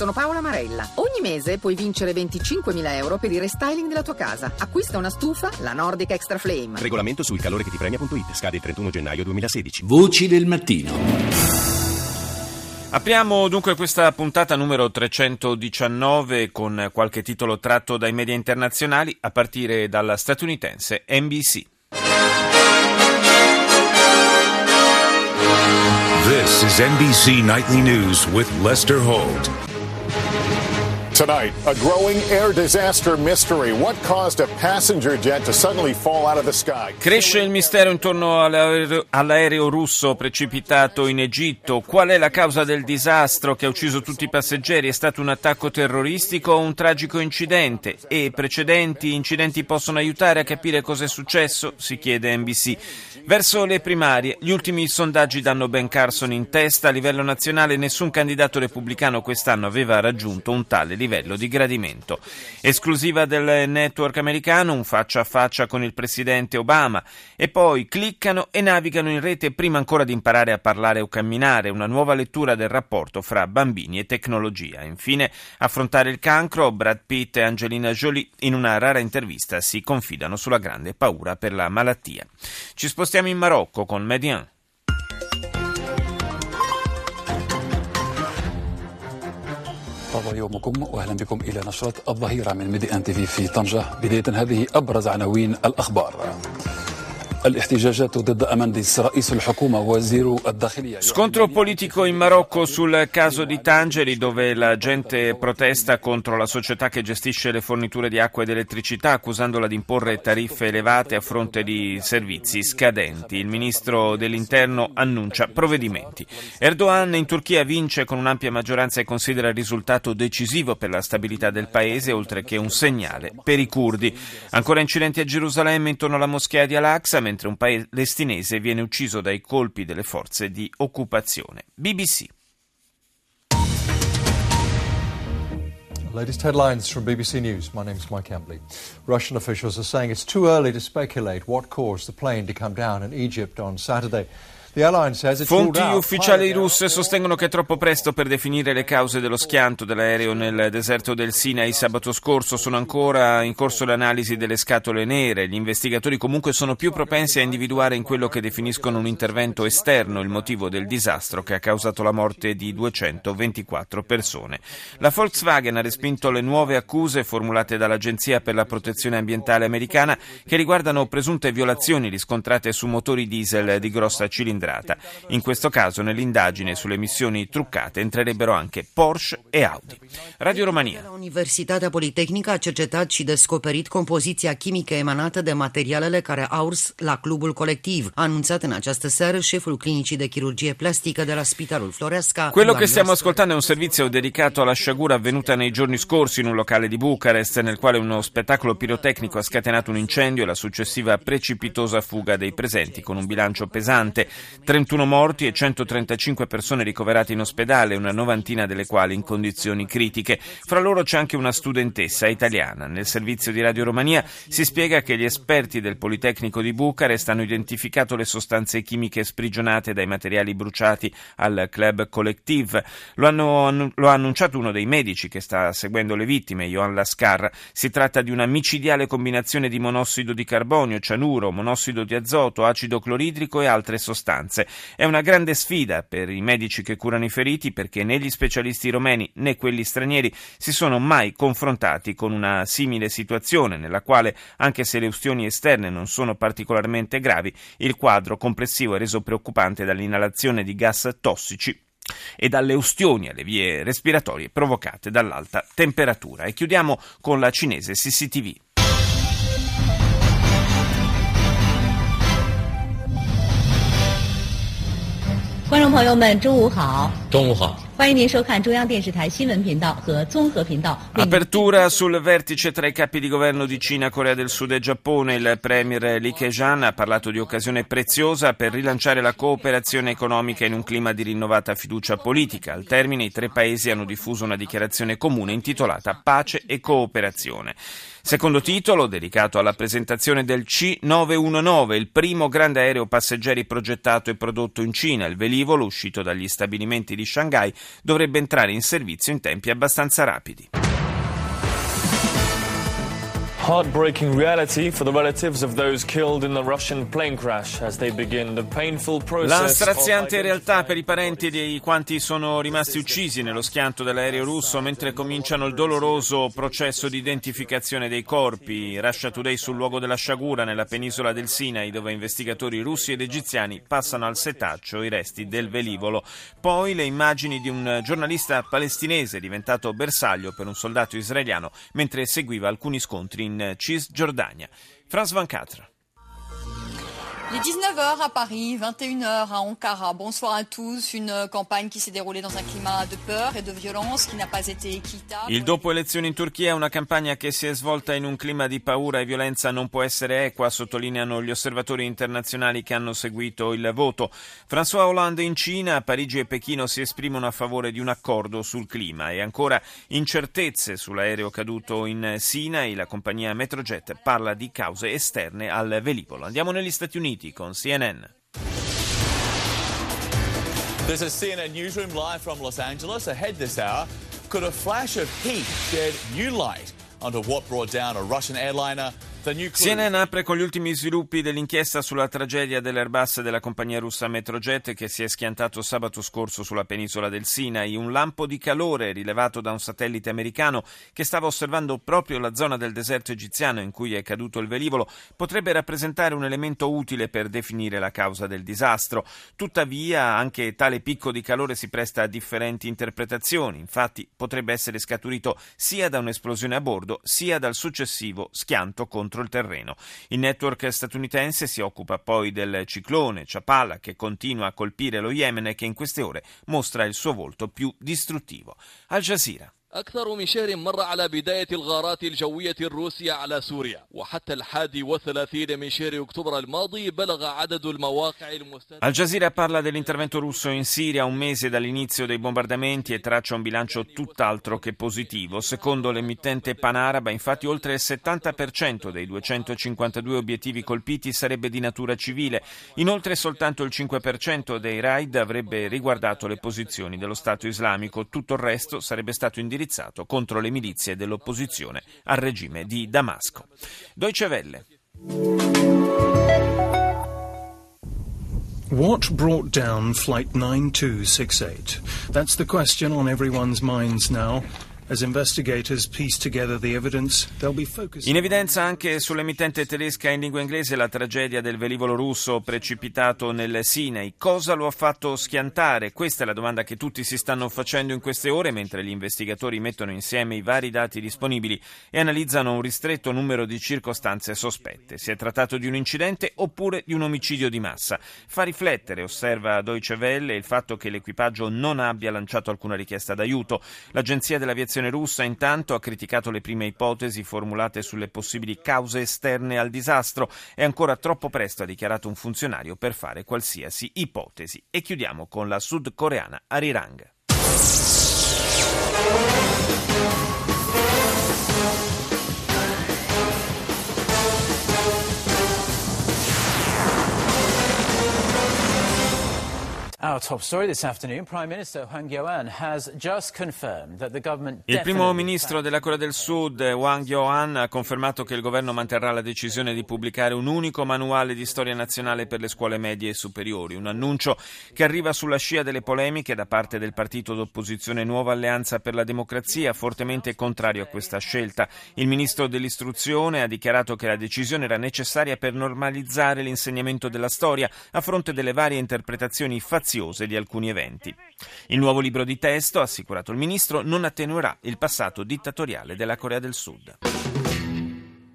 sono Paola Marella. Ogni mese puoi vincere 25.000 euro per il restyling della tua casa. Acquista una stufa, la Nordic Extra Flame. Regolamento sul calore che ti premia.it. Scade il 31 gennaio 2016. Voci del mattino. Apriamo dunque questa puntata numero 319 con qualche titolo tratto dai media internazionali a partire dalla statunitense NBC. This is NBC Nightly News with Lester Holt. Tonight, a growing air disaster mystery. What caused a passenger jet to suddenly fall out of the sky? Cresce il mistero intorno all'aereo, all'aereo russo precipitato in Egitto. Qual è la causa del disastro che ha ucciso tutti i passeggeri? È stato un attacco terroristico o un tragico incidente? E precedenti incidenti possono aiutare a capire cosa è successo? Si chiede NBC. Verso le primarie, gli ultimi sondaggi danno Ben Carson in testa. A livello nazionale nessun candidato repubblicano quest'anno aveva raggiunto un tale livello di gradimento. Esclusiva del network americano, un faccia a faccia con il presidente Obama. E poi cliccano e navigano in rete prima ancora di imparare a parlare o camminare. Una nuova lettura del rapporto fra bambini e tecnologia. Infine, affrontare il cancro, Brad Pitt e Angelina Jolie in una rara intervista si confidano sulla grande paura per la malattia. Ci spostiamo in Marocco con Median. طاب يومكم واهلا بكم إلى نشرة الظهيرة من ميديان تي في في طنجة. بداية هذه أبرز عناوين الأخبار. Scontro politico in Marocco sul caso di Tangeri dove la gente protesta contro la società che gestisce le forniture di acqua ed elettricità accusandola di imporre tariffe elevate a fronte di servizi scadenti. Il ministro dell'interno annuncia provvedimenti. Erdogan in Turchia vince con un'ampia maggioranza e considera il risultato decisivo per la stabilità del paese oltre che un segnale per i curdi. Ancora incidenti a Gerusalemme intorno alla moschea di Al-Aqsa mentre un palestinese viene ucciso dai colpi delle forze di occupazione. BBC. Latest headlines from BBC News. My name is Mike Embley. Russian officials are saying it's too early to speculate what caused the plane to come down in Egypt on Saturday. Fonti ufficiali russe sostengono che è troppo presto per definire le cause dello schianto dell'aereo nel deserto del Sinai sabato scorso. Sono ancora in corso l'analisi delle scatole nere. Gli investigatori comunque sono più propensi a individuare in quello che definiscono un intervento esterno il motivo del disastro che ha causato la morte di 224 persone. La Volkswagen ha respinto le nuove accuse formulate dall'Agenzia per la protezione ambientale americana che riguardano presunte violazioni riscontrate su motori diesel di grossa cilindrata cilindrata. In questo caso nell'indagine sulle emissioni truccate entrerebbero anche Porsche e Audi. Radio Romania. Universitatea Politehnică a cercetat și descoperit compoziția chimică emanată de materialele care au urs la clubul colectiv, a anunțat în această seară șeful clinicii de chirurgie plastică de la Spitalul Floreasca. Quello che stiamo ascoltando è un servizio dedicato alla sciagura avvenuta nei giorni scorsi in un locale di Bucarest nel quale uno spettacolo pirotecnico ha scatenato un incendio e la successiva precipitosa fuga dei presenti con un bilancio pesante. 31 morti e 135 persone ricoverate in ospedale, una novantina delle quali in condizioni critiche. Fra loro c'è anche una studentessa italiana. Nel servizio di Radio Romania si spiega che gli esperti del Politecnico di Bucarest hanno identificato le sostanze chimiche sprigionate dai materiali bruciati al club Collective. Lo, hanno, lo ha annunciato uno dei medici che sta seguendo le vittime, Johan Lascar. Si tratta di una micidiale combinazione di monossido di carbonio, cianuro, monossido di azoto, acido cloridrico e altre sostanze. È una grande sfida per i medici che curano i feriti perché né gli specialisti romeni né quelli stranieri si sono mai confrontati con una simile situazione nella quale, anche se le ustioni esterne non sono particolarmente gravi, il quadro complessivo è reso preoccupante dall'inalazione di gas tossici e dalle ustioni alle vie respiratorie provocate dall'alta temperatura. E chiudiamo con la cinese CCTV. 观众朋友们，中午好！中午好！欢迎您收看中央电视台新闻频道和综合频道。 Apertura sul vertice tra i capi di governo di Cina, Corea del Sud e Giappone. Il premier Li Keqiang ha parlato di occasione preziosa per rilanciare la cooperazione economica in un clima di rinnovata fiducia politica. Al termine i tre paesi hanno diffuso una dichiarazione comune intitolata Pace e cooperazione. Secondo titolo, dedicato alla presentazione del C919, il primo grande aereo passeggeri progettato e prodotto in Cina. Il velivolo, uscito dagli stabilimenti di Shanghai, dovrebbe entrare in servizio in tempi abbastanza rapidi. Heartbreaking reality for the relatives of those killed in the Russian plane crash as they begin the painful process. La straziante realtà per i parenti di quanti sono rimasti uccisi nello schianto dell'aereo russo mentre cominciano il doloroso processo di identificazione dei corpi. Russia Today sul luogo della sciagura nella penisola del Sinai dove investigatori russi ed egiziani passano al setaccio i resti del velivolo. Poi le immagini di un giornalista palestinese diventato bersaglio per un soldato israeliano mentre seguiva alcuni scontri in Cisgiordania. France 24. Il est 19h à Paris, 21h à Ankara. Bonsoir à tous. Une campagne qui s'est déroulée dans un climat de peur et de violence qui n'a pas été équitable. Il dopo elezioni in Turchia una campagna che si è svolta in un clima di paura e violenza non può essere equa, sottolineano gli osservatori internazionali che hanno seguito il voto. François Hollande in Cina, Parigi e Pechino si esprimono a favore di un accordo sul clima e ancora incertezze sull'aereo caduto in Sinai. La compagnia Metrojet parla di cause esterne al velivolo. Andiamo negli Stati Uniti con CNN. This is CNN Newsroom live from Los Angeles. Ahead this hour, could a flash of heat shed new light onto what brought down a Russian airliner CNN apre con gli ultimi sviluppi dell'inchiesta sulla tragedia dell'Airbus della compagnia russa Metrojet che si è schiantato sabato scorso sulla penisola del Sinai. Un lampo di calore rilevato da un satellite americano che stava osservando proprio la zona del deserto egiziano in cui è caduto il velivolo potrebbe rappresentare un elemento utile per definire la causa del disastro. Tuttavia anche tale picco di calore si presta a differenti interpretazioni. Infatti potrebbe essere scaturito sia da un'esplosione a bordo sia dal successivo schianto contro contro il terreno. Il network statunitense si occupa poi del ciclone Chapala che continua a colpire lo Yemen e che in queste ore mostra il suo volto più distruttivo. Al Jazeera. أكثر من شهر مر على بداية الغارات الجوية الروسية على سوريا وحتى الحادي والثلاثين من شهر أكتوبر الماضي بلغ عدد المواقع المستهدفة Al Jazeera parla dell'intervento russo in Siria un mese dall'inizio dei bombardamenti e traccia un bilancio tutt'altro che positivo. Secondo l'emittente panaraba, infatti, oltre il 70% dei 252 obiettivi colpiti sarebbe di natura civile. Inoltre soltanto il 5% dei raid avrebbe riguardato le posizioni dello Stato islamico. Tutto il resto sarebbe stato indirizzato indirizzato contro le milizie dell'opposizione al regime di Damasco. Deutsche Welle. What brought down Flight 9268? That's the question on everyone's minds now. In evidenza anche sull'emittente tedesca in lingua inglese la tragedia del velivolo russo precipitato nel Sinai. Cosa lo ha fatto schiantare? Questa è la domanda che tutti si stanno facendo in queste ore mentre gli investigatori mettono insieme i vari dati disponibili e analizzano un ristretto numero di circostanze sospette. Si è trattato di un incidente oppure di un omicidio di massa? Fa riflettere, osserva Deutsche Welle, il fatto che l'equipaggio non abbia lanciato alcuna richiesta d'aiuto. L'agenzia dell'aviazione russa intanto ha criticato le prime ipotesi formulate sulle possibili cause esterne al disastro. È ancora troppo presto, ha dichiarato un funzionario, per fare qualsiasi ipotesi. E chiudiamo con la sudcoreana Arirang. Il primo ministro della Corea del Sud, Hwang Kyo-an, ha confermato che il governo manterrà la decisione di pubblicare un unico manuale di storia nazionale per le scuole medie e superiori, un annuncio che arriva sulla scia delle polemiche da parte del partito d'opposizione Nuova Alleanza per la Democrazia, fortemente contrario a questa scelta. Il ministro dell'istruzione ha dichiarato che la decisione era necessaria per normalizzare l'insegnamento della storia a fronte delle varie interpretazioni faziose di alcuni eventi. Il nuovo libro di testo, ha assicurato il ministro, non attenuerà il passato dittatoriale della Corea del Sud.